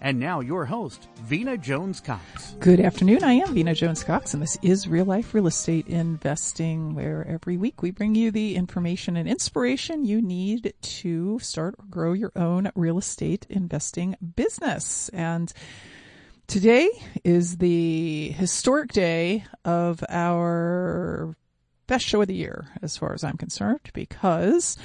And now your host, Vena Jones Cox. Good afternoon. I am Vena Jones Cox, and this is Real Life Real Estate Investing, where every week we bring you the information and inspiration you need to start or grow your own real estate investing business. And today is the historic day of our best show of the year, as far as I'm concerned, because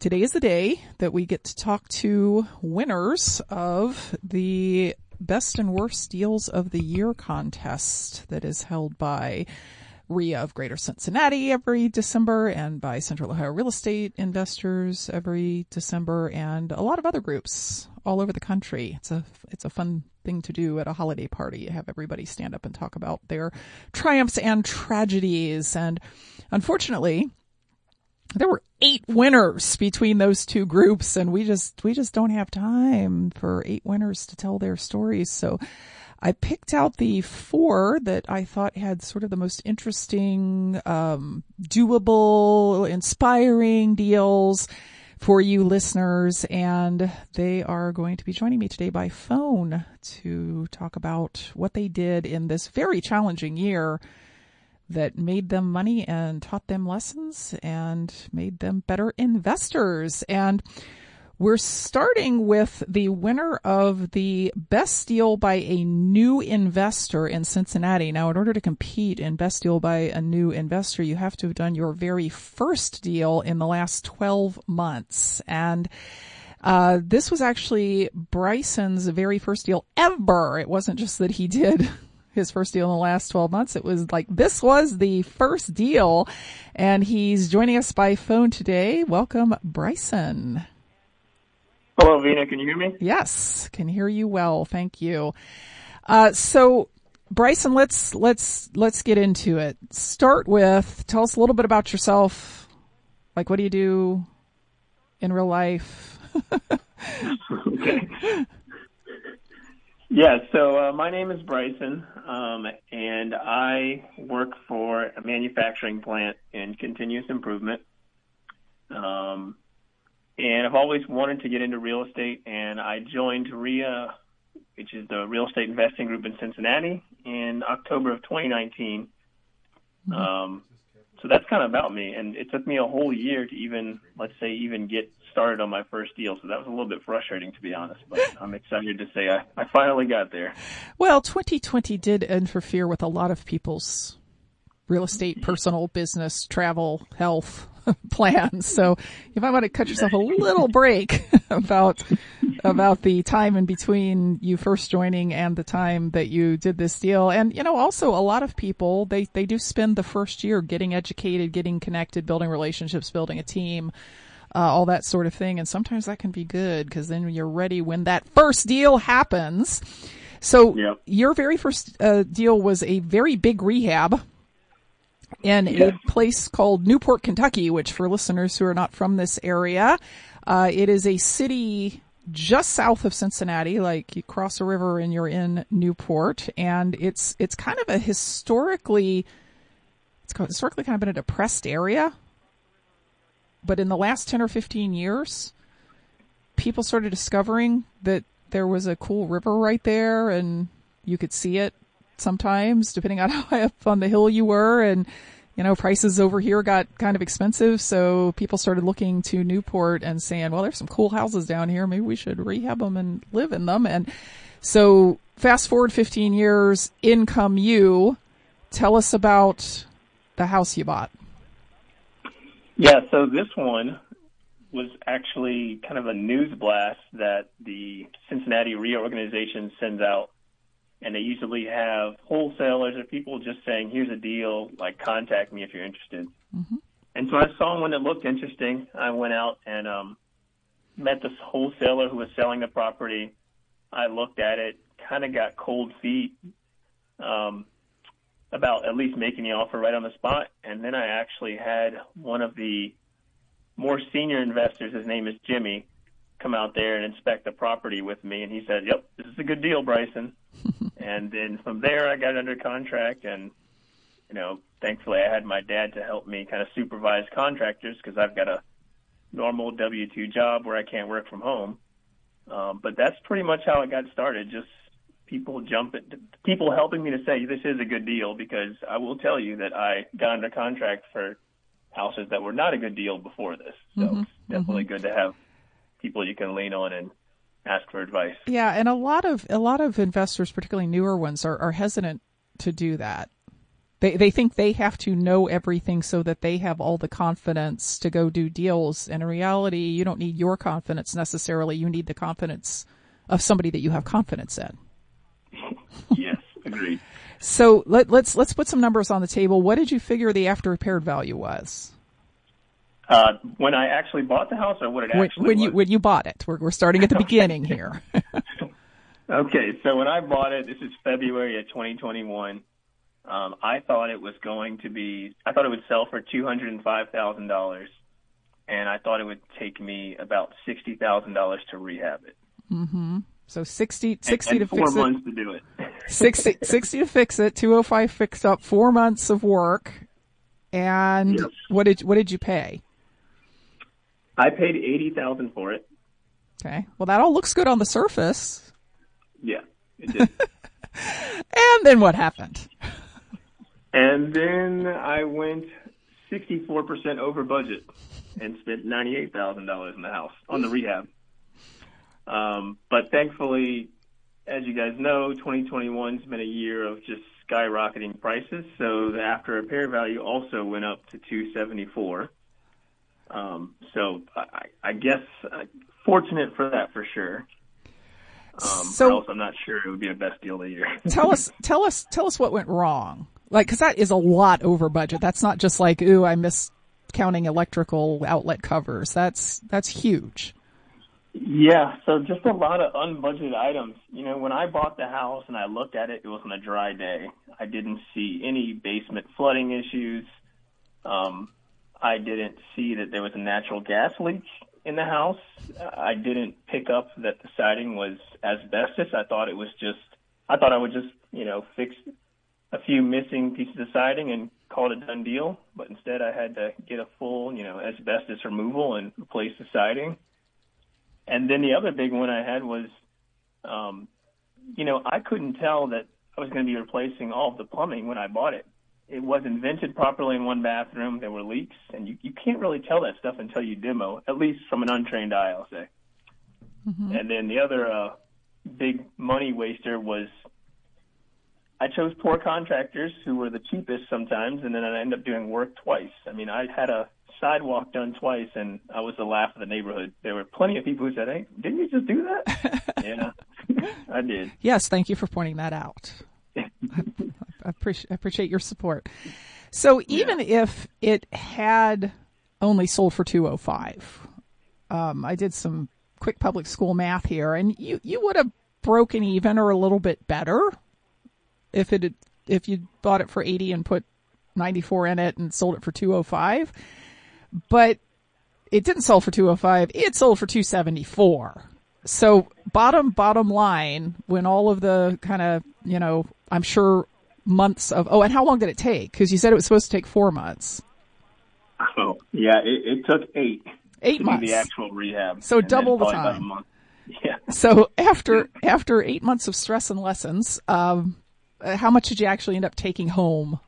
Today is the day that we get to talk to winners of the best and worst deals of the year contest that is held by REIA of Greater Cincinnati every December and by Central Ohio Real Estate Investors every December and a lot of other groups all over the country. It's a, it's a fun thing to do at a holiday party. You have everybody stand up and talk about their triumphs and tragedies. And unfortunately, there were eight winners between those two groups and we just, we just don't have time for eight winners to tell their stories. So I picked out the four that I thought had sort of the most interesting, um, doable, inspiring deals for you listeners. And they are going to be joining me today by phone to talk about what they did in this very challenging year that made them money and taught them lessons and made them better investors. And we're starting with the winner of the best deal by a new investor in Cincinnati. Now, in order to compete in best deal by a new investor, you have to have done your very first deal in the last 12 months. And uh, this was actually Bryson's very first deal ever. It wasn't just that he did his first deal in the last 12 months. It was like, this was the first deal. And he's joining us by phone today. Welcome, Bryson. Hello, Vena. Can you hear me? Yes, can hear you well. Thank you. Uh, so Bryson, let's, let's, let's get into it. Start with, tell us a little bit about yourself. Like, what do you do in real life? okay. Yeah, so uh, my name is Bryson, um, and I work for a manufacturing plant in continuous improvement. Um, and I've always wanted to get into real estate, and I joined REIA, which is the real estate investing group in Cincinnati, in October of 2019. Mm-hmm. Um, so that's kind of about me, and it took me a whole year to even, let's say, even get started on my first deal, so that was a little bit frustrating to be honest. But I'm excited to say I, I finally got there. Well, 2020 did interfere with a lot of people's real estate, personal, business, travel, health plans. So you might want to cut yourself a little break about about the time in between you first joining and the time that you did this deal. And you know, also a lot of people they they do spend the first year getting educated, getting connected, building relationships, building a team uh, all that sort of thing. And sometimes that can be good because then you're ready when that first deal happens. So yep. your very first uh, deal was a very big rehab in a place called Newport, Kentucky, which for listeners who are not from this area, uh, it is a city just south of Cincinnati, like you cross a river and you're in Newport, and it's it's kind of a historically it's historically kind of been a depressed area but in the last 10 or 15 years, people started discovering that there was a cool river right there and you could see it sometimes depending on how high up on the hill you were. And you know prices over here got kind of expensive. So people started looking to Newport and saying well there's some cool houses down here. Maybe we should rehab them and live in them. And so fast forward 15 years income you. Tell us about the house you bought. Yeah, so this one was actually kind of a news blast that the Cincinnati reorganization sends out. And they usually have wholesalers or people just saying, here's a deal, like contact me if you're interested. Mm-hmm. And so I saw one that looked interesting. I went out and um, met this wholesaler who was selling the property. I looked at it, kind of got cold feet um, about at least making the offer right on the spot. And then I actually had one of the more senior investors, his name is Jimmy, come out there and inspect the property with me. And he said, Yep, this is a good deal, Bryson. and then from there, I got under contract. And, you know, thankfully, I had my dad to help me kind of supervise contractors because I've got a normal W 2 job where I can't work from home. Um, but that's pretty much how it got started. Just people jumping, people helping me to say this is a good deal because I will tell you that I got under contract for houses that were not a good deal before this. So mm-hmm. it's definitely mm-hmm. good to have people you can lean on and ask for advice. Yeah, and a lot of a lot of investors, particularly newer ones, are, are hesitant to do that. They they think they have to know everything so that they have all the confidence to go do deals. And in reality, you don't need your confidence necessarily. You need the confidence of somebody that you have confidence in. Yes, agreed. So let, let's let's put some numbers on the table. What did you figure the after repaired value was? Uh, when I actually bought the house, or what it actually when, when was? you when you bought it. We're we're starting at the beginning here. okay, so when I bought it, this is February of 2021. Um, I thought it was going to be. I thought it would sell for two hundred and five thousand dollars, and I thought it would take me about sixty thousand dollars to rehab it. Mm-hmm. So 60, 60 and, and to fix four months to do it. 60, 60 to fix it. 205 fixed up. Four months of work. And yes. what did what did you pay? I paid eighty thousand for it. Okay. Well, that all looks good on the surface. Yeah, it did. and then what happened? And then I went sixty-four percent over budget and spent ninety-eight thousand dollars in the house on the rehab. Um, but thankfully, as you guys know, 2021's been a year of just skyrocketing prices. So the after repair value also went up to 274. Um, so I, I guess uh, fortunate for that for sure. Um, so else I'm not sure it would be the best deal of the year. tell us, tell us, tell us what went wrong. Like, cause that is a lot over budget. That's not just like, ooh, I missed counting electrical outlet covers. That's, that's huge. Yeah, so just a lot of unbudgeted items. You know, when I bought the house and I looked at it, it was on a dry day. I didn't see any basement flooding issues. Um, I didn't see that there was a natural gas leak in the house. I didn't pick up that the siding was asbestos. I thought it was just, I thought I would just, you know, fix a few missing pieces of siding and call it a done deal. But instead I had to get a full, you know, asbestos removal and replace the siding. And then the other big one I had was, um, you know, I couldn't tell that I was going to be replacing all of the plumbing when I bought it. It wasn't vented properly in one bathroom. There were leaks, and you, you can't really tell that stuff until you demo, at least from an untrained eye, I'll say. Mm-hmm. And then the other uh, big money waster was I chose poor contractors who were the cheapest sometimes, and then I ended up doing work twice. I mean, I had a sidewalk done twice, and I was the laugh of the neighborhood. There were plenty of people who said, "Hey, didn't you just do that?" yeah, I did. Yes, thank you for pointing that out. I, I, appreciate, I appreciate your support. So even yeah. if it had only sold for two oh five, um, I did some quick public school math here, and you you would have broken even or a little bit better if it had, if you bought it for eighty and put 94 in it and sold it for 205 but it didn't sell for 205. It sold for 274. So bottom, bottom line, when all of the kind of, you know, I'm sure months of, oh, and how long did it take? Cause you said it was supposed to take four months. Oh, yeah, it, it took eight. Eight months. The actual rehab. So double the time. Yeah. So after, after eight months of stress and lessons, um, how much did you actually end up taking home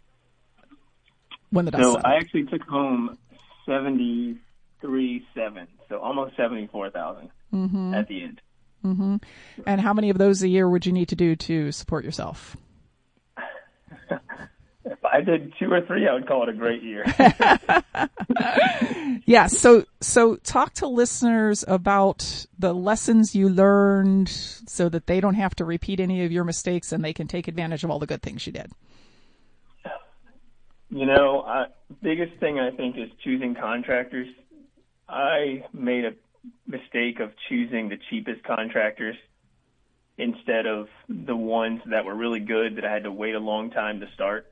when the dust So I actually took home seventy three seven, so almost seventy four thousand mm-hmm. at the end. Mm-hmm. And how many of those a year would you need to do to support yourself? if I did two or three, I would call it a great year. yeah. So, so talk to listeners about the lessons you learned so that they don't have to repeat any of your mistakes and they can take advantage of all the good things you did. You know, uh, biggest thing I think is choosing contractors. I made a mistake of choosing the cheapest contractors instead of the ones that were really good that I had to wait a long time to start,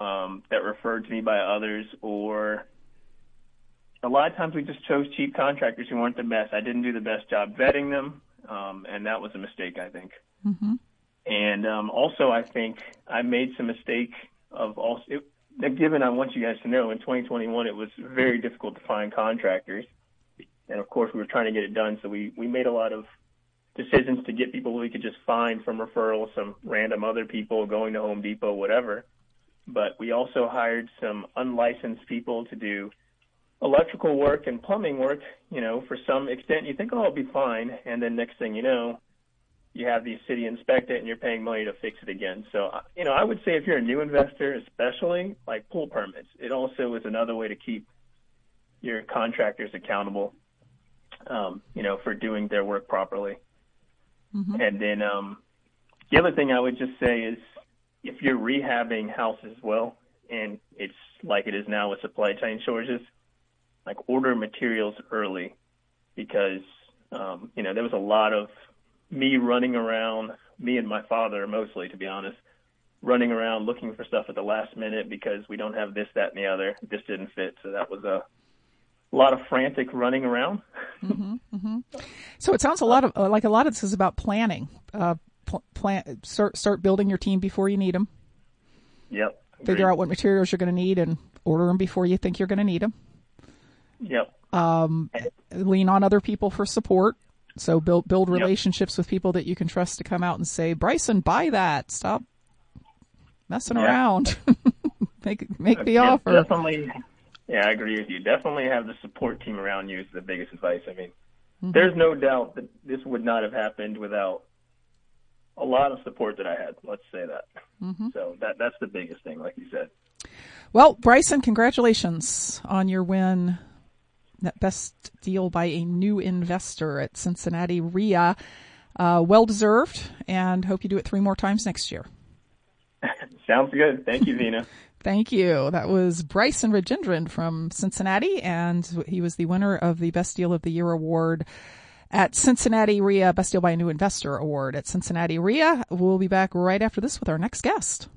um, that referred to me by others, or a lot of times we just chose cheap contractors who weren't the best. I didn't do the best job vetting them, um, and that was a mistake, I think. Mm-hmm. And um, also, I think I made some mistake of also. It, given I want you guys to know, in 2021 it was very difficult to find contractors, and of course we were trying to get it done. So we we made a lot of decisions to get people we could just find from referrals, some random other people going to Home Depot, whatever. But we also hired some unlicensed people to do electrical work and plumbing work, you know, for some extent. You think, oh, it'll be fine. And then next thing you know, you have the city inspect it and you're paying money to fix it again. So, uh, you know, I would say if you're a new investor, especially like pool permits, it also is another way to keep your contractors accountable, um, you know, for doing their work properly. Mm-hmm. And then um, the other thing I would just say is if you're rehabbing houses well, and it's like it is now with supply chain shortages, like order materials early because um, you know there was a lot of me running around, me and my father mostly, to be honest, running around looking for stuff at the last minute because we don't have this, that, and the other. This didn't fit, so that was a a lot of frantic running around. mm-hmm, mm-hmm. So it sounds a lot of uh, like a lot of this is about planning. Uh, pl- plan, start start building your team before you need them. Yep. Figure out what materials you're going to need and order them before you think you're going to need them. Yep. Um, lean on other people for support. So build build relationships yep. with people that you can trust to come out and say, Bryson, buy that. Stop messing yeah. around. make make the yeah, offer. Definitely yeah, I agree with you. Definitely have the support team around you is the biggest advice. I mean, mm-hmm. there's no doubt that this would not have happened without a lot of support that I had. Let's say that. Mm-hmm. So that that's the biggest thing, like you said. Well, Bryson, congratulations on your win. That best deal by a new investor at Cincinnati REIA. Uh, well deserved, and hope you do it three more times next year. Sounds good. Thank you, Vena. Thank you. That was Bryson Rajendran from Cincinnati, and he was the winner of the Best Deal of the Year award at Cincinnati REIA, Best Deal by a New Investor award at Cincinnati REIA. We'll be back right after this with our next guest.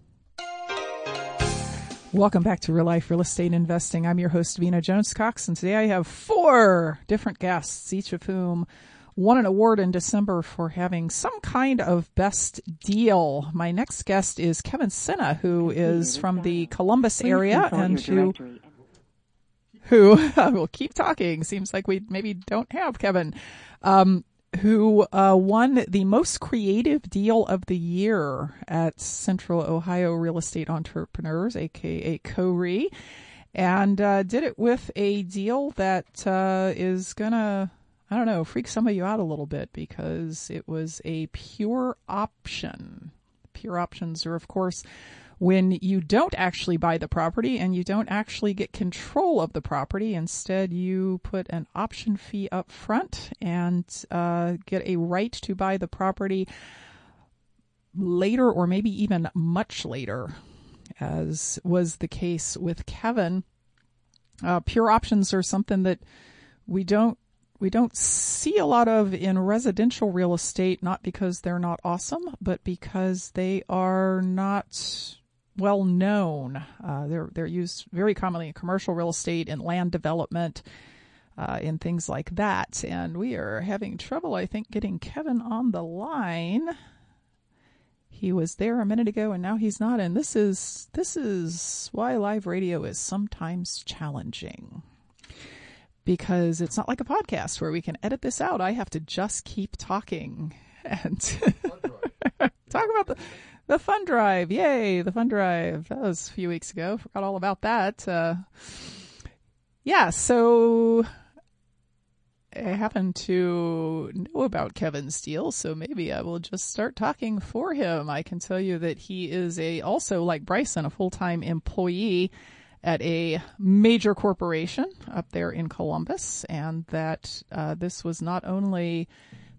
Welcome back to Real Life Real Estate Investing. I'm your host, Vena Jones Cox, and today I have four different guests, each of whom won an award in December for having some kind of best deal. My next guest is Kevin Senna, who is from the Columbus area and who who will keep talking. Seems like we maybe don't have Kevin. Um, who uh, won the most creative deal of the year at Central Ohio Real Estate Entrepreneurs, aka CORE, and uh, did it with a deal that uh, is gonna I don't know, freak some of you out a little bit because it was a pure option. Pure options are, of course, when you don't actually buy the property and you don't actually get control of the property. Instead, you put an option fee up front and uh, get a right to buy the property later or maybe even much later, as was the case with Kevin. Uh, pure options are something that we don't we don't see a lot of in residential real estate, not because they're not awesome, but because they are not well known. Uh, they're they're used very commonly in commercial real estate and land development, uh, in things like that. And we are having trouble, I think, getting Kevin on the line. He was there a minute ago, and now he's not. And this is this is why live radio is sometimes challenging because it's not like a podcast where we can edit this out. I have to just keep talking and talk about the the fun drive. Yay, the fun drive. That was a few weeks ago. Forgot all about that. Uh, yeah, so I happen to know about Kevin Steele, so maybe I will just start talking for him. I can tell you that he is a also like Bryson, a full-time employee at a major corporation up there in Columbus, and that uh, this was not only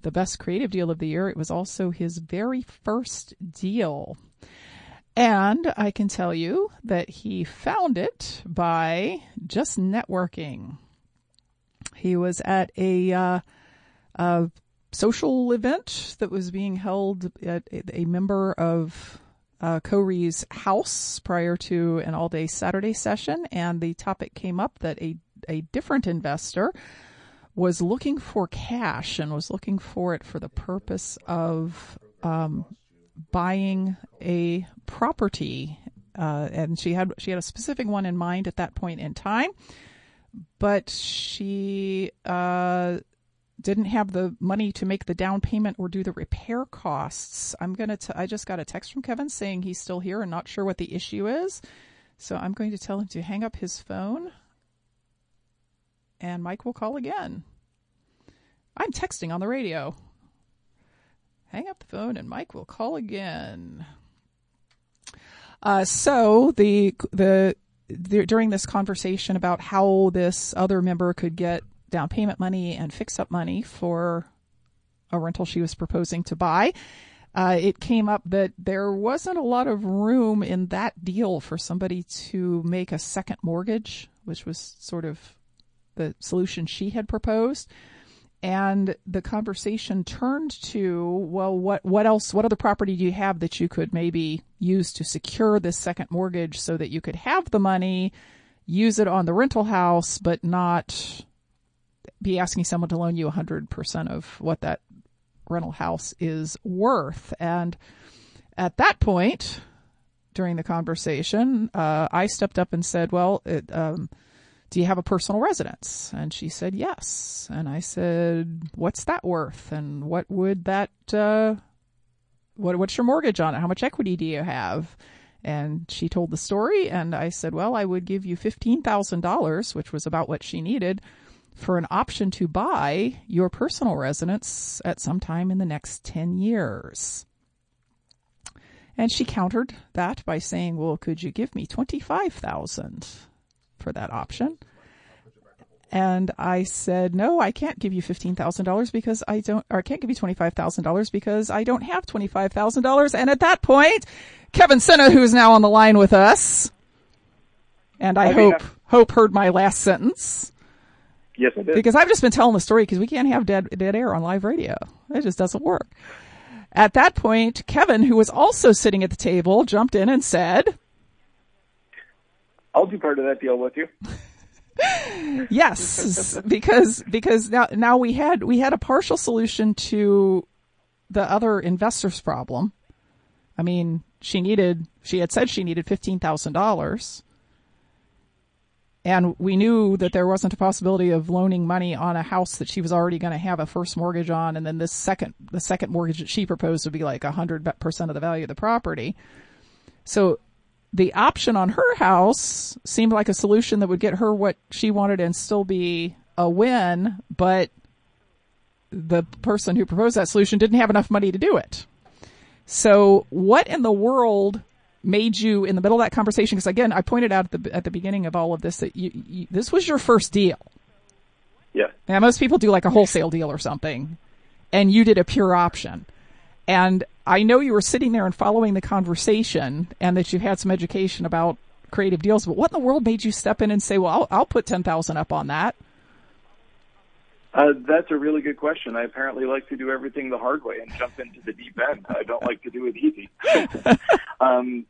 the best creative deal of the year, it was also his very first deal. And I can tell you that he found it by just networking. He was at a, uh, a social event that was being held at a member of uh, Corey's house prior to an all day Saturday session, and the topic came up that a, a different investor was looking for cash and was looking for it for the purpose of um, buying a property. Uh, and she had she had a specific one in mind at that point in time, but she uh, didn't have the money to make the down payment or do the repair costs. I'm gonna. T- I just got a text from Kevin saying he's still here and not sure what the issue is. So I'm going to tell him to hang up his phone, and Mike will call again. I'm texting on the radio. Hang up the phone, and Mike will call again. Uh, so the the during this conversation about how this other member could get down payment money and fix up money for a rental she was proposing to buy. Uh, it came up that there wasn't a lot of room in that deal for somebody to make a second mortgage, which was sort of the solution she had proposed. And the conversation turned to, well, what, what else, what other property do you have that you could maybe use to secure this second mortgage so that you could have the money, use it on the rental house, but not be asking someone to loan you 100% of what that rental house is worth. And at that point, during the conversation, uh, I stepped up and said, well, it, um, do you have a personal residence? And she said, yes. And I said, what's that worth? And what would that, uh, what, what's your mortgage on it? How much equity do you have? And she told the story and I said, well, I would give you $15,000, which was about what she needed for an option to buy your personal residence at some time in the next 10 years. And she countered that by saying, well, could you give me 25,000 for that option? And I said, no, I can't give you $15,000 because I don't, or I can't give you $25,000 because I don't have $25,000. And at that point, Kevin Senna, who's now on the line with us, and I, I hope, hope heard my last sentence. Yes, I did. Because I've just been telling the story because we can't have dead dead air on live radio. It just doesn't work. At that point, Kevin, who was also sitting at the table, jumped in and said, "I'll do part of that deal with you." yes, because because now now we had we had a partial solution to the other investor's problem. I mean, she needed she had said she needed fifteen thousand dollars and we knew that there wasn't a possibility of loaning money on a house that she was already going to have a first mortgage on and then this second the second mortgage that she proposed would be like hundred percent of the value of the property so the option on her house seemed like a solution that would get her what she wanted and still be a win but the person who proposed that solution didn't have enough money to do it so what in the world made you in the middle of that conversation? Because again, I pointed out at the at the beginning of all of this that you, you, this was your first deal. Yeah. Now most people do like a wholesale deal or something, and you did a pure option. And I know you were sitting there and following the conversation, and that you had some education about creative deals. But what in the world made you step in and say, "Well, I'll, I'll put ten thousand up on that"? Uh, that's a really good question. I apparently like to do everything the hard way and jump into the deep end. I don't like to do it easy. um,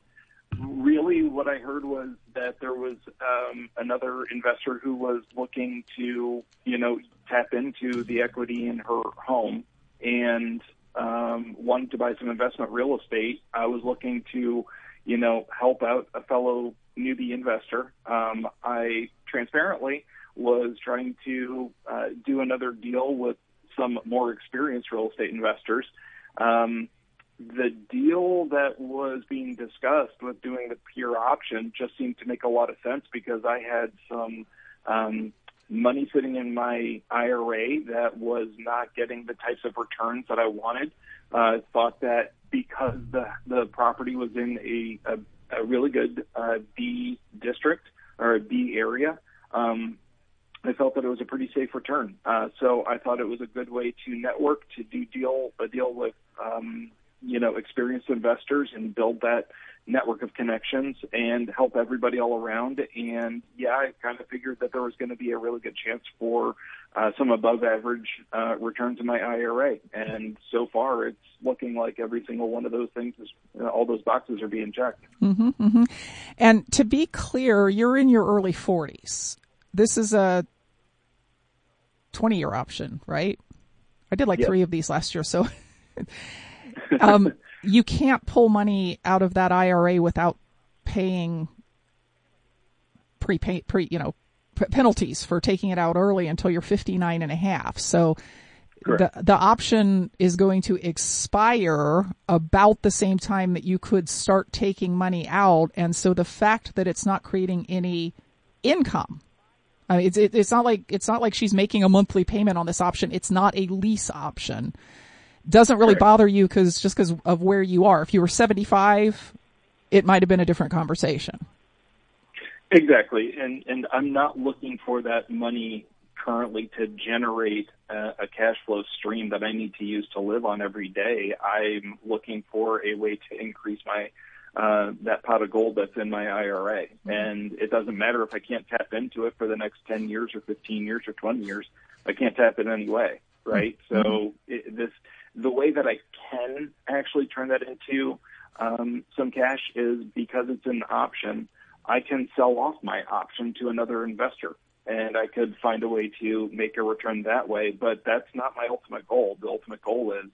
really, what I heard was that there was um, another investor who was looking to, you know, tap into the equity in her home and um, wanted to buy some investment real estate. I was looking to, you know, help out a fellow newbie investor. Um, I transparently was trying to uh, do another deal with some more experienced real estate investors. Um, the deal that was being discussed with doing the pure option just seemed to make a lot of sense because I had some um, money sitting in my IRA that was not getting the types of returns that I wanted. Uh, thought that because the the property was in a a, a really good uh, B district or a B area, um, I felt that it was a pretty safe return. Uh, so I thought it was a good way to network, to do deal a deal with um, you know experienced investors and build that network of connections and help everybody all around. And yeah, I kind of figured that there was going to be a really good chance for uh, some above average uh, returns in my IRA. And so far, it's looking like every single one of those things is you know, all those boxes are being checked. Mm-hmm, mm-hmm. And to be clear, you're in your early 40s. This is a 20 year option, right? I did like Yes. three of these last year, so um, you can't pull money out of that IRA without paying pre pre you know p- penalties for taking it out early until you're 59 and a half. So the the option is going to expire about the same time that you could start taking money out, and so the fact that it's not creating any income. I mean, it's it, it's not like it's not like she's making a monthly payment on this option. It's not a lease option. Doesn't really Correct. bother you because just because of where you are. If you were seventy five, it might have been a different conversation. Exactly, and and I'm not looking for that money currently to generate a, a cash flow stream that I need to use to live on every day. I'm looking for a way to increase my uh, that pot of gold that's in my IRA, and it doesn't matter if I can't tap into it for the next 10 years or 15 years or 20 years. I can't tap it anyway, right? So it, this the way that I can actually turn that into um, some cash is because it's an option. I can sell off my option to another investor and I could find a way to make a return that way. But that's not my ultimate goal. The ultimate goal is,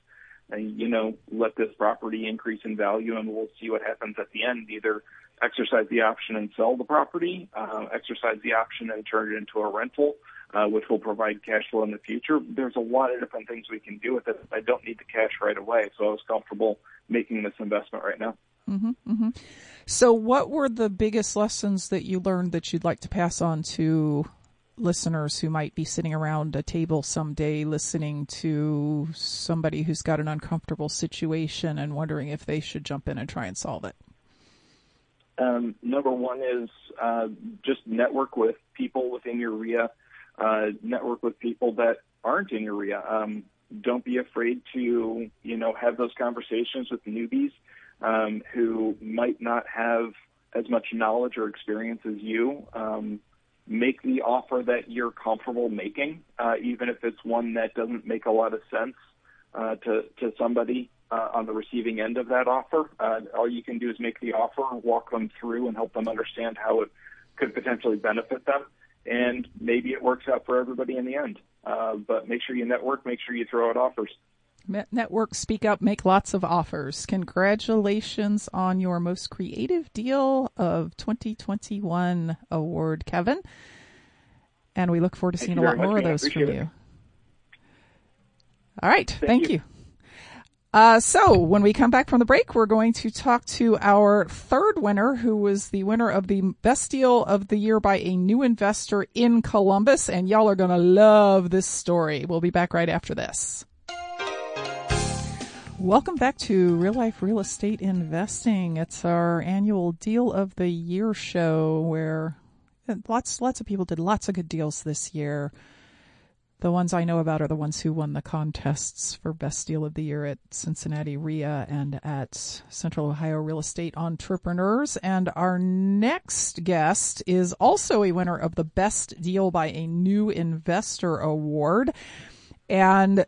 uh, you know, let this property increase in value and we'll see what happens at the end. Either exercise the option and sell the property, uh, exercise the option and turn it into a rental, uh, which will provide cash flow in the future. There's a lot of different things we can do with it. I don't need the cash right away, so I was comfortable making this investment right now. So, what were the biggest lessons that you learned that you'd like to pass on to listeners who might be sitting around a table someday listening to somebody who's got an uncomfortable situation and wondering if they should jump in and try and solve it? Um, number one is uh, just network with people within your REIA, uh, network with people that aren't in your REIA. Um, don't be afraid to, you know, have those conversations with newbies um, who might not have as much knowledge or experience as you. Um, make the offer that you're comfortable making, uh, even if it's one that doesn't make a lot of sense uh, to to somebody uh, on the receiving end of that offer. Uh, all you can do is make the offer, walk them through, and help them understand how it could potentially benefit them. And maybe it works out for everybody in the end. Uh, but make sure you network. Make sure you throw out offers. Network, speak up, make lots of offers. Congratulations on your most creative deal of 2021 award, Kevin. And we look forward to Thank seeing a lot more of those from appreciate you. it. All right. Thank, you. you. Uh, so when we come back from the break, we're going to talk to our third winner, who was the winner of the best deal of the year by a new investor in Columbus. And y'all are going to love this story. We'll be back right after this. Welcome back to Real Life Real Estate Investing. It's our annual Deal of the Year show where lots lots of people did lots of good deals this year. The ones I know about are the ones who won the contests for Best Deal of the Year at Cincinnati REIA and at Central Ohio Real Estate Entrepreneurs. And our next guest is also a winner of the Best Deal by a New Investor Award. And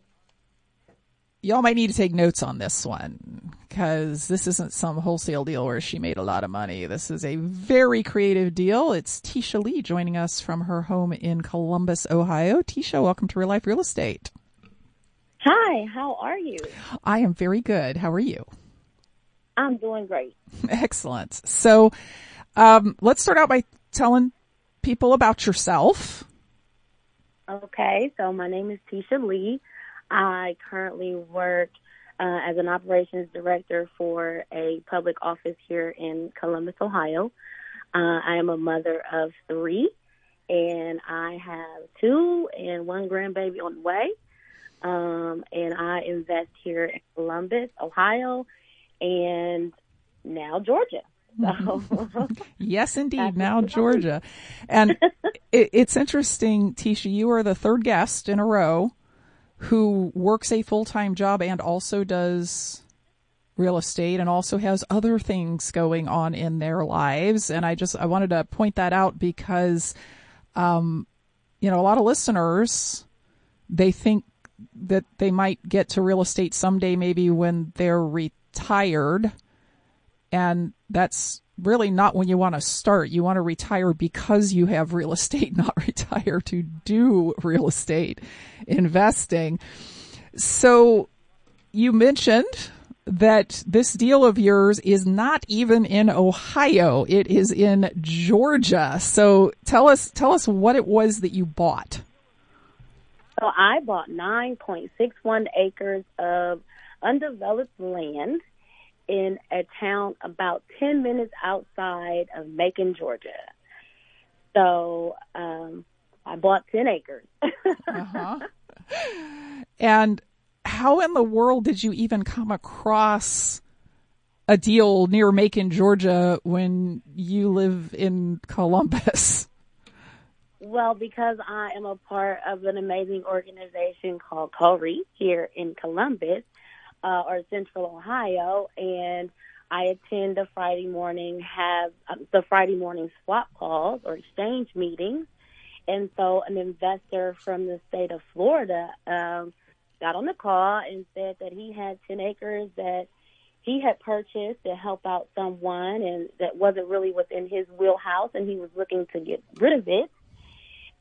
y'all might need to take notes on this one because this isn't some wholesale deal where she made a lot of money. This is a very creative deal. It's Tisha Lee joining us from her home in Columbus, Ohio. Tisha, welcome to Real Life Real Estate. Hi, how are you? I am very good. How are you? I'm doing great. Excellent. So, um, let's start out by telling people about yourself. Okay, so my name is Tisha Lee. I currently work uh, as an operations director for a public office here in Columbus, Ohio. Uh, I am a mother of three, and I have two and one grandbaby on the way. Um, and I invest here in Columbus, Ohio, and now Georgia. So. yes, indeed. Now Georgia, and it, it's interesting, Tisha. You are the third guest in a row who works a full time job and also does real estate and also has other things going on in their lives. And I just I wanted to point that out because, um, you know, a lot of listeners they think that they might get to real estate someday, maybe when they're retired, and that's really not when you want to start. You want to retire because you have real estate, not retire to do real estate investing. So you mentioned that this deal of yours is not even in Ohio. It is in Georgia. So tell us, tell us what it was that you bought. So I bought 9.61 acres of undeveloped land in a town about 10 minutes outside of Macon, Georgia. So um, I bought 10 acres. uh-huh. And how in the world did you even come across a deal near Macon, Georgia when you live in Columbus? Well, because I am a part of an amazing organization called CORE here in Columbus, uh, or Central Ohio, and I attend the Friday morning have um, the Friday morning swap calls or exchange meetings. And so an investor from the state of Florida um, got on the call and said that he had 10 acres that he had purchased to help out someone and that wasn't really within his wheelhouse and he was looking to get rid of it.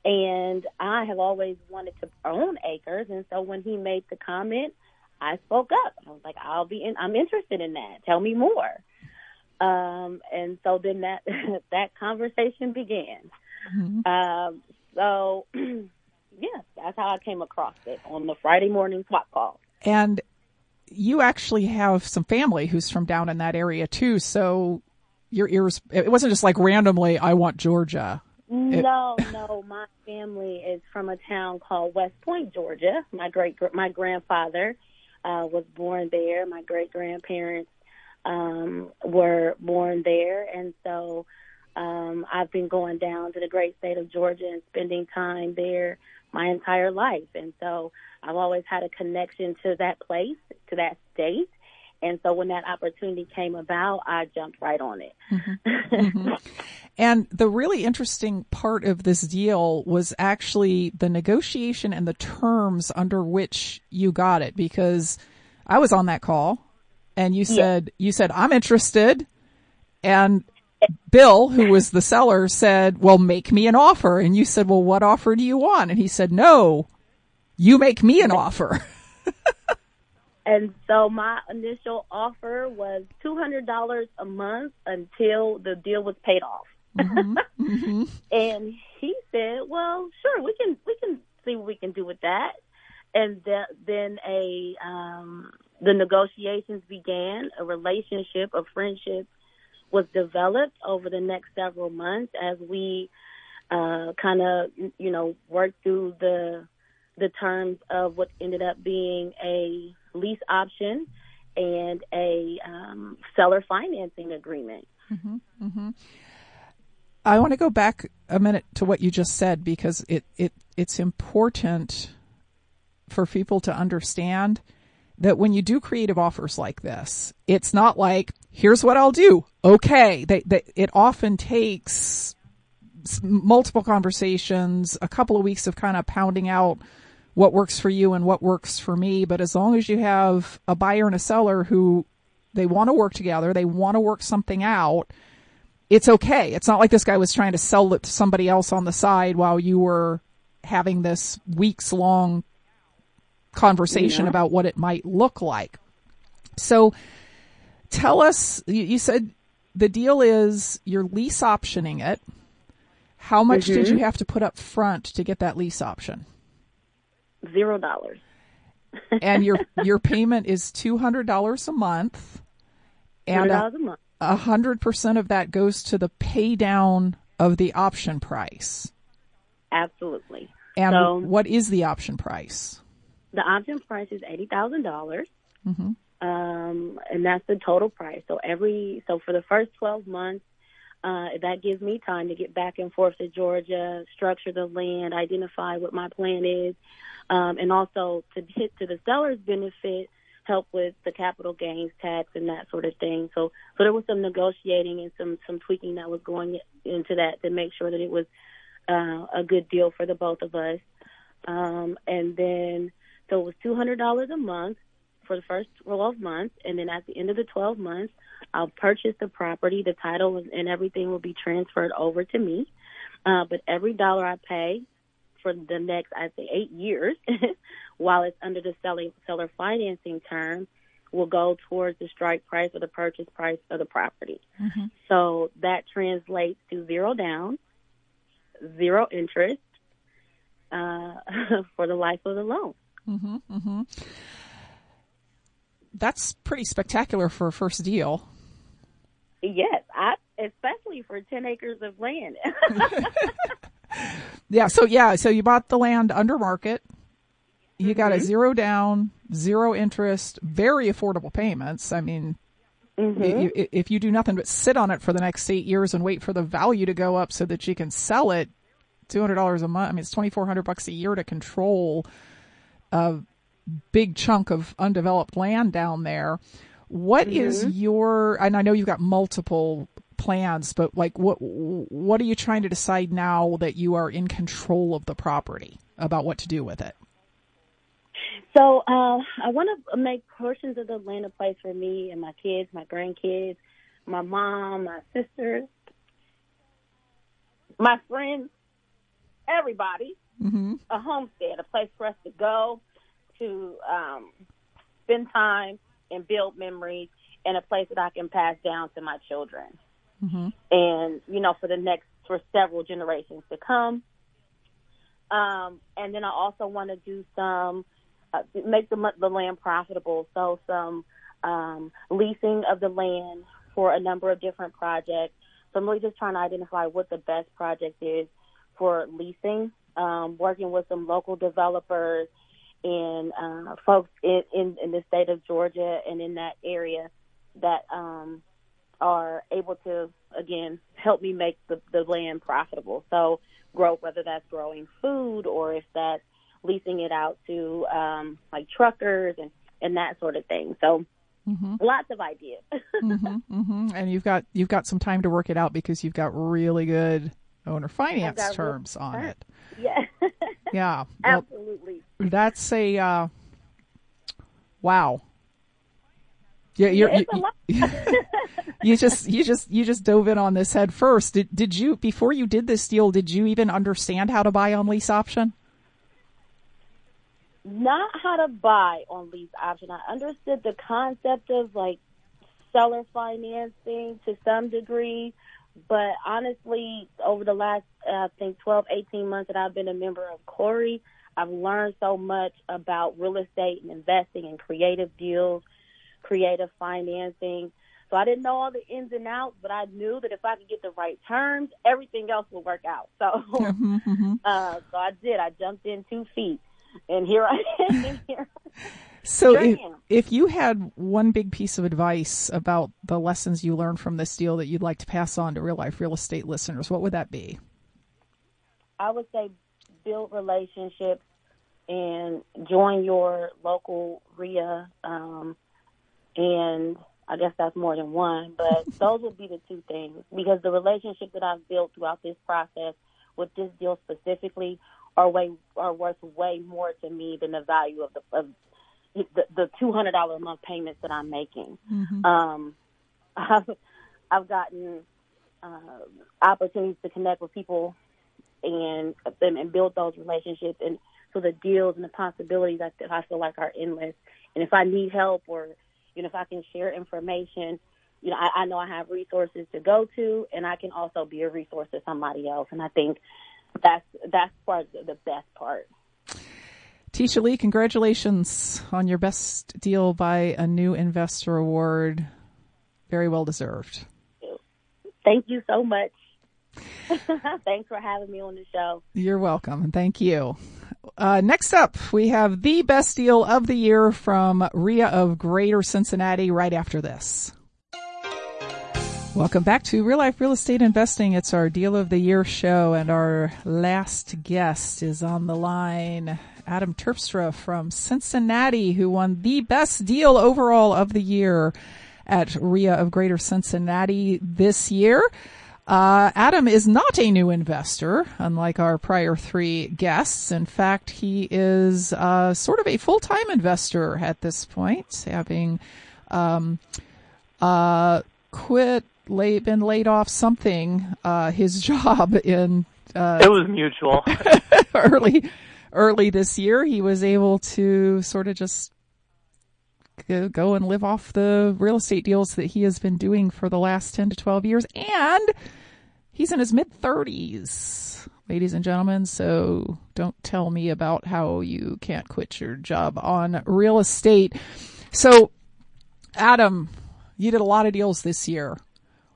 And I have always wanted to own acres. And so when he made the comment, I spoke up. I was like, I'll be in, I'm interested in that. Tell me more. Um, and so then that, that conversation began. Mm-hmm. Um, so yeah, that's how I came across it on the Friday morning swap call. And you actually have some family who's from down in that area too. So your ears, it wasn't just like randomly, I want Georgia. No, no, my family is from a town called West Point, Georgia. My great, my grandfather uh, was born there. My great grandparents um, were born there, and so um, I've been going down to the great state of Georgia and spending time there my entire life. And so I've always had a connection to that place, to that state. And so when that opportunity came about, I jumped right on it. Mm-hmm. Mm-hmm. and the really interesting part of this deal was actually the negotiation and the terms under which you got it because I was on that call and you said, you said, I'm interested. And Bill, who was the seller, said, well, make me an offer. And you said, well, what offer do you want? And he said, no, you make me an offer. and so my initial offer was $200 a month until the deal was paid off. Mm-hmm. Mm-hmm. and he said, well, sure, we can, we can see what we can do with that. And then a, um, the negotiations began, a relationship, a friendship was developed over the next several months as we uh, kind of, you know, worked through the the terms of what ended up being a lease option and a um, seller financing agreement. Mm-hmm, mm-hmm. I want to go back a minute to what you just said because it, it it's important for people to understand that when you do creative offers like this, it's not like, here's what I'll do. Okay. They, they, it often takes multiple conversations, a couple of weeks of kind of pounding out what works for you and what works for me. But as long as you have a buyer and a seller who they want to work together, they want to work something out, it's okay. It's not like this guy was trying to sell it to somebody else on the side while you were having this weeks long conversation yeah. about what it might look like. So tell us, you, said the deal is you're lease optioning it. How much mm-hmm. did you have to put up front to get that lease option? Zero dollars. and your your payment is two hundred dollars a month. And a hundred percent of that goes to the pay down of the option price. Absolutely. And So- what is the option price? The option price is eighty thousand dollars. Mhm. Um, and that's the total price. So every so for the first twelve months, uh, that gives me time to get back and forth to Georgia, structure the land, identify what my plan is, um, and also to hit to the seller's benefit, help with the capital gains tax and that sort of thing. So so there was some negotiating and some some tweaking that was going into that to make sure that it was uh, a good deal for the both of us. Um, and then so it was two hundred dollars a month for the first 12 months, and then at the end of the 12 months, I'll purchase the property. The title and everything will be transferred over to me. Uh, but every dollar I pay for the next, I'd say, eight years, while it's under the seller, seller financing term, will go towards the strike price or the purchase price of the property. Mm-hmm. So that translates to zero down, zero interest uh, for the life of the loan. Mm-hmm, mm-hmm. That's pretty spectacular for a first deal. Yes, I especially for ten acres of land. Yeah, so yeah, so you bought the land under market. You got a mm-hmm. zero down, zero interest, very affordable payments. I mean, i- mm-hmm. i- if you do nothing but sit on it for the next eight years and wait for the value to go up so that you can sell it, two hundred dollars a month. I mean, it's twenty four hundred bucks a year to control a big chunk of undeveloped land down there. What is mm-hmm. your? And I know you've got multiple plans, but like, what what are you trying to decide now that you are in control of the property about what to do with it? so uh, I want to make portions of the land a place for me and my kids, my grandkids, my mom, my sisters, my friends, everybody. Mm-hmm. A homestead, a place for us to go to um, spend time and build memories, and a place that I can pass down to my children. And you know for the next for several generations to come. Um, and then I also want to do some uh, make the the land profitable, so some um, leasing of the land for a number of different projects. So I'm really just trying to identify what the best project is for leasing. Um, working with some local developers and uh, folks in, in in the state of Georgia and in that area that um, are able to again help me make the, the land profitable. So grow whether that's growing food or if that's leasing it out to um, like truckers and and that sort of thing. So lots of ideas. hmm And you've got you've got some time to work it out because you've got really good owner finance terms on it. yeah, Yeah, well, absolutely. that's a uh, wow. Yeah, you're, you, you just you just you just dove in on this head first. Did did you before you did this deal? Did you even understand how to buy on lease option? Not how to buy on lease option. I understood the concept of like seller financing to some degree, but honestly, over the last uh, I think 12, 18 months that I've been a member of Corey, I've learned so much about real estate and investing and creative deals, creative financing. So I didn't know all the ins and outs, but I knew that if I could get the right terms, everything else would work out. So, uh, so I did. I jumped in two feet, and here I am. here. So Sure if, am. if you had one big piece of advice about the lessons you learned from this deal that you'd like to pass on to real life real estate listeners, what would that be? I would say build relationships and join your local REIA. Um, and I guess that's more than one, but those would be the two things because the relationship that I've built throughout this process with this deal specifically are way are worth way more to me than the value of the of the, the two hundred dollar a month payments that I'm making. Um, I've, I've gotten uh, opportunities to connect with people and and, and build those relationships and so the deals and the possibilities I, I feel like are endless. And if I need help or you know if I can share information, you know I, I know I have resources to go to, and I can also be a resource to somebody else. And I think that's that's part of the best part. Tisha Lee, congratulations on your best deal by a new investor award. Very well deserved. Thank you so much. Thanks for having me on the show. You're welcome. Thank you. Uh, next up, we have the best deal of the year from REIA of Greater Cincinnati right after this. Welcome back to Real Life Real Estate Investing. It's our Deal of the Year show, and our last guest is on the line. Adam Terpstra from Cincinnati, who won the best deal overall of the year at REIA of Greater Cincinnati this year. Uh, Adam is not a new investor, unlike our prior three guests. In fact, he is uh, sort of a full-time investor at this point, having um, uh, quit, lay, been laid off something, uh, his job in. Uh, it was mutual. early, early this year, he was able to sort of just go and live off the real estate deals that he has been doing for the last 10 to 12 years. And he's in his mid 30s, ladies and gentlemen. So don't tell me about how you can't quit your job on real estate. So, Adam, you did a lot of deals this year.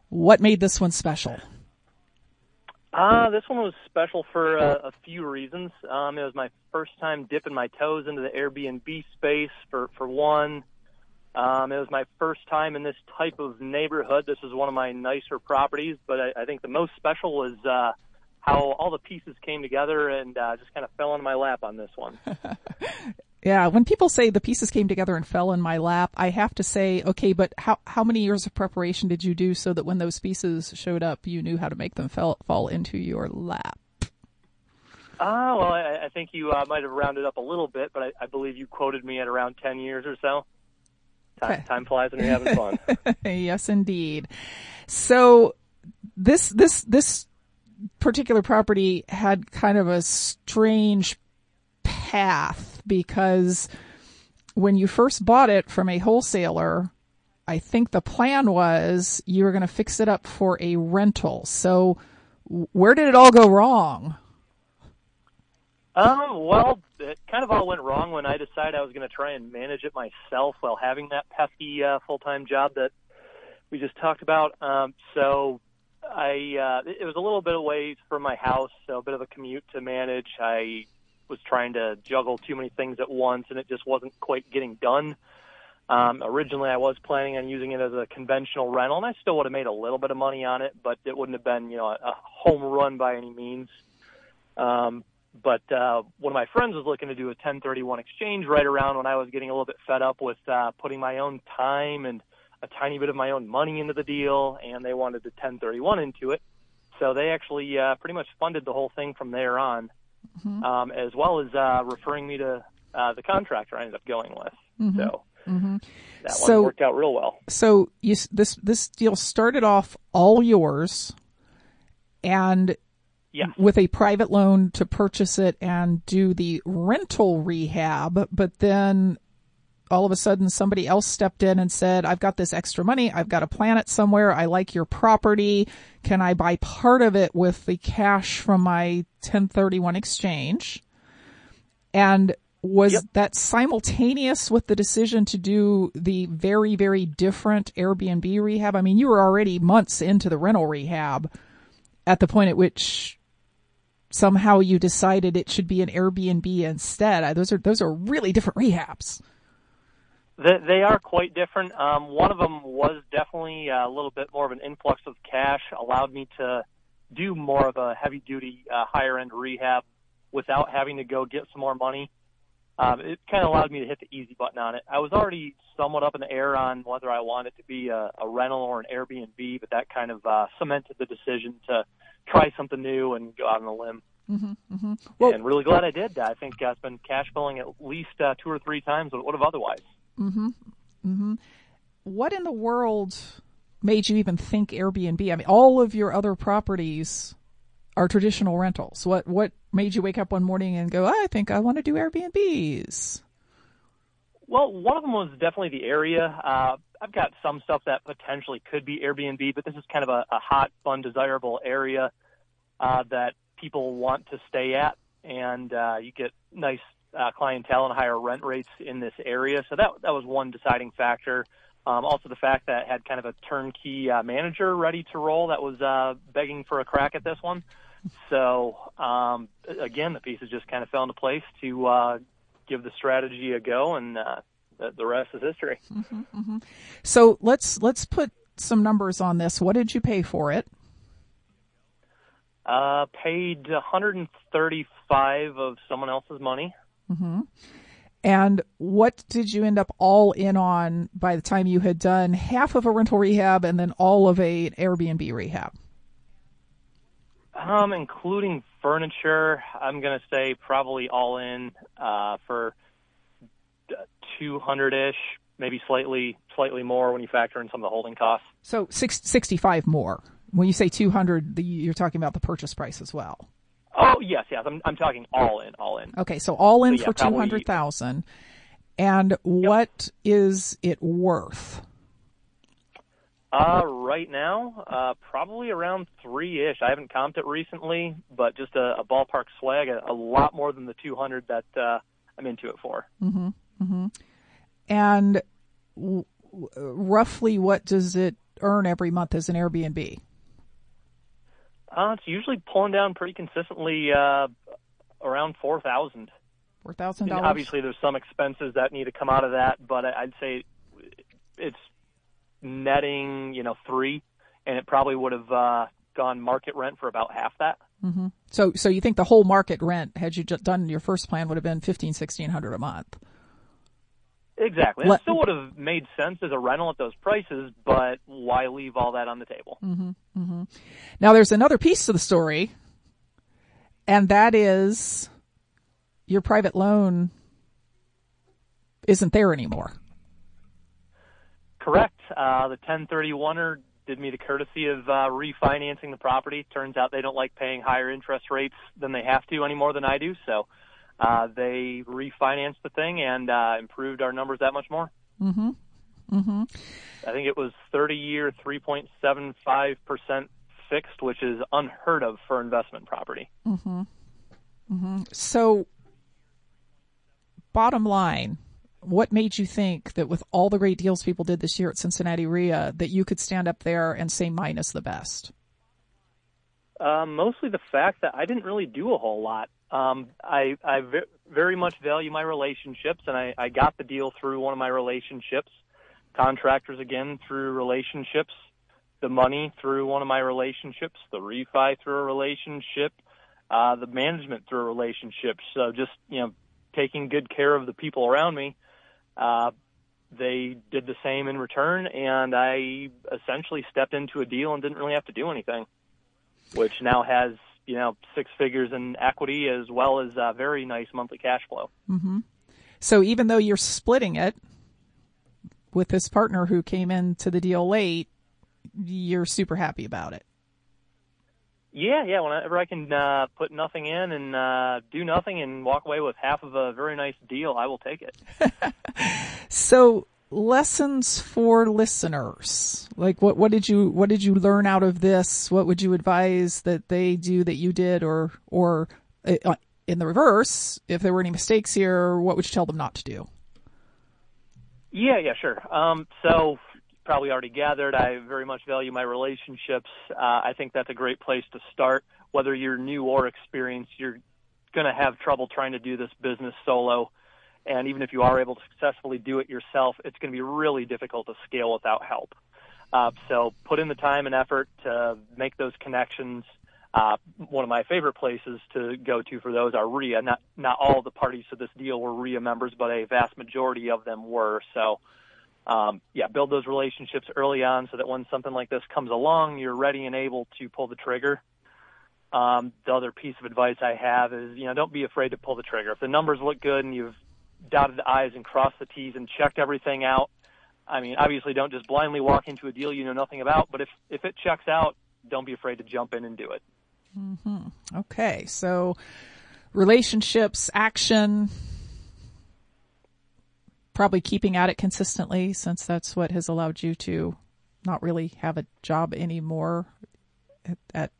What made this one special? Uh, this one was special for a, a few reasons. Um, it was my first time dipping my toes into the Airbnb space for, for one. Um, it was my first time in this type of neighborhood. This is one of my nicer properties, but I, I think the most special was uh, how all the pieces came together and uh, just kind of fell into my lap on this one. yeah, when people say the pieces came together and fell in my lap, I have to say, okay, but how how many years of preparation did you do so that when those pieces showed up, you knew how to make them fall fall into your lap? Ah, uh, well, I, I think you uh, might have rounded up a little bit, but I, I believe you quoted me at around ten years or so. Time, time flies when you're having fun. yes, indeed. So this this this particular property had kind of a strange path because when you first bought it from a wholesaler, I think the plan was you were going to fix it up for a rental. So where did it all go wrong? Um, well, it kind of all went wrong when I decided I was going to try and manage it myself while having that pesky uh, full-time job that we just talked about. Um, so I, uh, it was a little bit away from my house, so a bit of a commute to manage. I was trying to juggle too many things at once, and it just wasn't quite getting done. Um, originally, I was planning on using it as a conventional rental, and I still would have made a little bit of money on it, but it wouldn't have been, you know, a, a home run by any means. Um, but uh, one of my friends was looking to do a 1031 exchange right around when I was getting a little bit fed up with uh, putting my own time and a tiny bit of my own money into the deal, and they wanted to 1031 into it. So they actually uh, pretty much funded the whole thing from there on, mm-hmm. um, as well as uh, referring me to uh, the contractor I ended up going with. Mm-hmm. So mm-hmm. that so, one worked out real well. So you, this this deal started off all yours, and yeah. with a private loan to purchase it and do the rental rehab, but then all of a sudden somebody else stepped in and said, I've got this extra money. I've got to plant it somewhere. I like your property. Can I buy part of it with the cash from my 1031 exchange? And was yep. that simultaneous with the decision to do the very, very different Airbnb rehab? I mean, you were already months into the rental rehab at the point at which somehow you decided it should be an Airbnb instead. Those are those are really different rehabs. They, they are quite different. Um, one of them was definitely a little bit more of an influx of cash, allowed me to do more of a heavy duty, uh, higher end rehab without having to go get some more money. Um, it kind of allowed me to hit the easy button on it. I was already somewhat up in the air on whether I wanted to be a, a rental or an Airbnb, but that kind of uh, cemented the decision to try something new and go out on a limb. Mm-hmm, mm-hmm. Well, and really glad I did. I think uh, it's been cash flowing at least uh, two or three times what would have otherwise. Mm-hmm. Mm-hmm. What in the world made you even think Airbnb? I mean, all of your other properties are traditional rentals. What what made you wake up one morning and go, I think I want to do Airbnbs? Well, one of them was definitely the area. Uh, I've got some stuff that potentially could be Airbnb, but this is kind of a, a hot, fun, desirable area uh, that people want to stay at, and uh, you get nice uh, clientele and higher rent rates in this area. So that that was one deciding factor. Um, also, the fact that I had kind of a turnkey uh, manager ready to roll that was uh, begging for a crack at this one. So um, again, the pieces just kind of fell into place to uh, give the strategy a go, and uh, the, the rest is history. Mm-hmm, mm-hmm. So let's let's put some numbers on this. What did you pay for it? Uh, paid 135 of someone else's money. Mm-hmm. And what did you end up all in on by the time you had done half of a rental rehab and then all of a Airbnb rehab? Um, including furniture, I'm gonna say probably all in uh, for 200 ish, maybe slightly slightly more when you factor in some of the holding costs. So six, 65 more. When you say 200, the, you're talking about the purchase price as well. Oh yes, yes. I'm I'm talking all in, all in. Okay, so all in So, yeah, for probably- 200,000. And what is it worth? Uh, right now, uh, probably around three ish. I haven't comped it recently, but just a, a ballpark swag, a, a lot more than the 200 that uh, I'm into it for. Mm-hmm. Mm-hmm. And w- w- roughly what does it earn every month as an Airbnb? Uh, it's usually pulling down pretty consistently uh, around four thousand. Four thousand And dollars. obviously, there's some expenses that need to come out of that, but I- I'd say it's netting, you know, three, and it probably would have uh, gone market rent for about half that. Mm-hmm. So, so you think the whole market rent, had you done your first plan, would have been fifteen, sixteen hundred a month? Exactly. Let- it still would have made sense as a rental at those prices, but why leave all that on the table? Mm-hmm. Mm-hmm. Now, there's another piece to the story, and that is your private loan isn't there anymore. Correct. Uh, the 1031er did me the courtesy of uh, refinancing the property. Turns out they don't like paying higher interest rates than they have to any more than I do, so uh, they refinanced the thing and uh, improved our numbers that much more. Mm-hmm. Mm-hmm. I think it was 30 year, 3.75% fixed, which is unheard of for investment property. Mm-hmm. Mm-hmm. So, bottom line, what made you think that with all the great deals people did this year at Cincinnati REIA, that you could stand up there and say mine is the best? Uh, mostly the fact that I didn't really do a whole lot. Um, I, I very much value my relationships, and I, I got the deal through one of my relationships. Contractors again through relationships. The money through one of my relationships. The refi through a relationship. Uh, the management through a relationship. So just you know, taking good care of the people around me. Uh, they did the same in return, and I essentially stepped into a deal and didn't really have to do anything which now has you know six figures in equity as well as a very nice monthly cash flow. Mm-hmm. So even though you're splitting it with this partner who came into the deal late, you're super happy about it. Yeah, yeah. Whenever I can uh, put nothing in and uh, do nothing and walk away with half of a very nice deal, I will take it. So lessons for listeners. Like what what did you what did you learn out of this? What would you advise that they do that you did or or uh, in the reverse, if there were any mistakes here, what would you tell them not to do? Yeah, yeah, sure. Um, so probably already gathered, I very much value my relationships. Uh, I think that's a great place to start. Whether you're new or experienced, you're going to have trouble trying to do this business solo. And even if you are able to successfully do it yourself, it's going to be really difficult to scale without help. Uh, so put in the time and effort to make those connections. Uh, one of my favorite places to go to for those are REIA. Not not all the parties to this deal were REIA members, but a vast majority of them were. So, um, yeah, build those relationships early on so that when something like this comes along, you're ready and able to pull the trigger. Um, the other piece of advice I have is, you know, don't be afraid to pull the trigger. If the numbers look good and you've dotted the I's and crossed the T's and checked everything out, I mean, obviously don't just blindly walk into a deal you know nothing about, but if, if it checks out, don't be afraid to jump in and do it. Mm-hmm. Okay, so relationships, action, probably keeping at it consistently since that's what has allowed you to not really have a job anymore at, at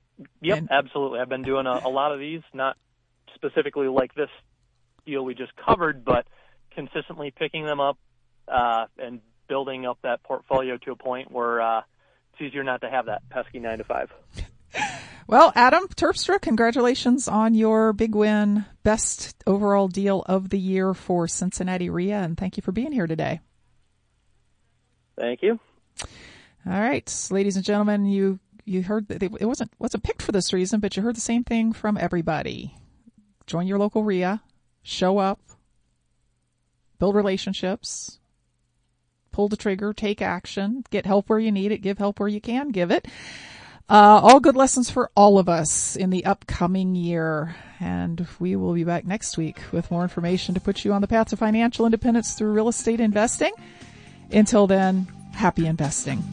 Yep, And- absolutely. I've been doing a, a lot of these, not specifically like this deal we just covered, but consistently picking them up uh, and building up that portfolio to a point where uh, it's easier not to have that pesky nine to five. Well, Adam Terpstra, congratulations on your big win, best overall deal of the year for Cincinnati REIA, and thank you for being here today. Thank you. All right, ladies and gentlemen, you you heard that it wasn't wasn't picked for this reason, but you heard the same thing from everybody. Join your local REIA, show up, build relationships, pull the trigger, take action, get help where you need it, give help where you can give it. Uh, all good lessons for all of us in the upcoming year. And we will be back next week with more information to put you on the path to financial independence through real estate investing. Until then, happy investing.